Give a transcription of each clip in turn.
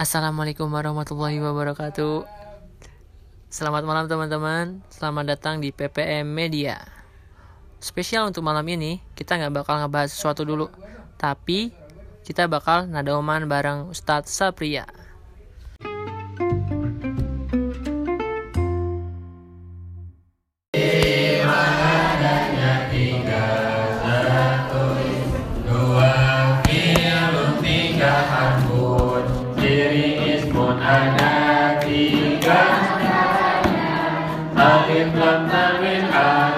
Assalamualaikum warahmatullahi wabarakatuh. Selamat malam teman-teman. Selamat datang di PPM Media. Spesial untuk malam ini, kita nggak bakal ngebahas sesuatu dulu. Tapi, kita bakal nadoman bareng Ustadz Sapria. ada in the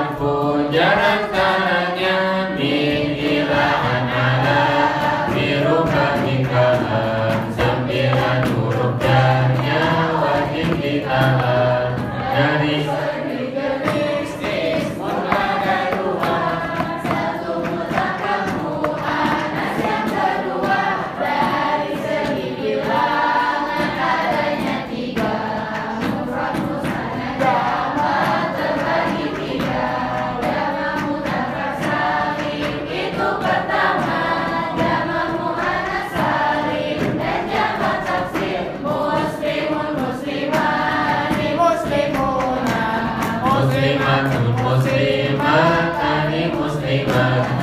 muslimatun muslimatani muslimat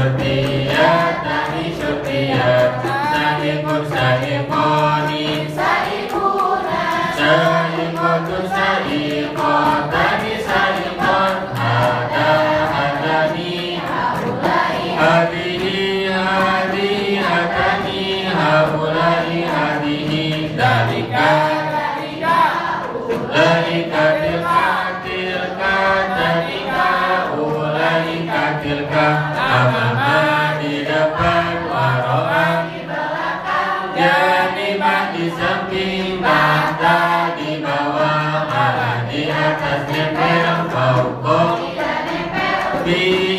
Syurtiyatun syurtiyatani syurtiyat Sahibun sahibani Sahibun sahibotani sahibot Hada hadani Hadihi hadihi hatani haulai. Hadihi dalika. Dalika. Tilka tilka dalika ulaika tilka di samping bata di bawah kepala di atas nempel kau kau di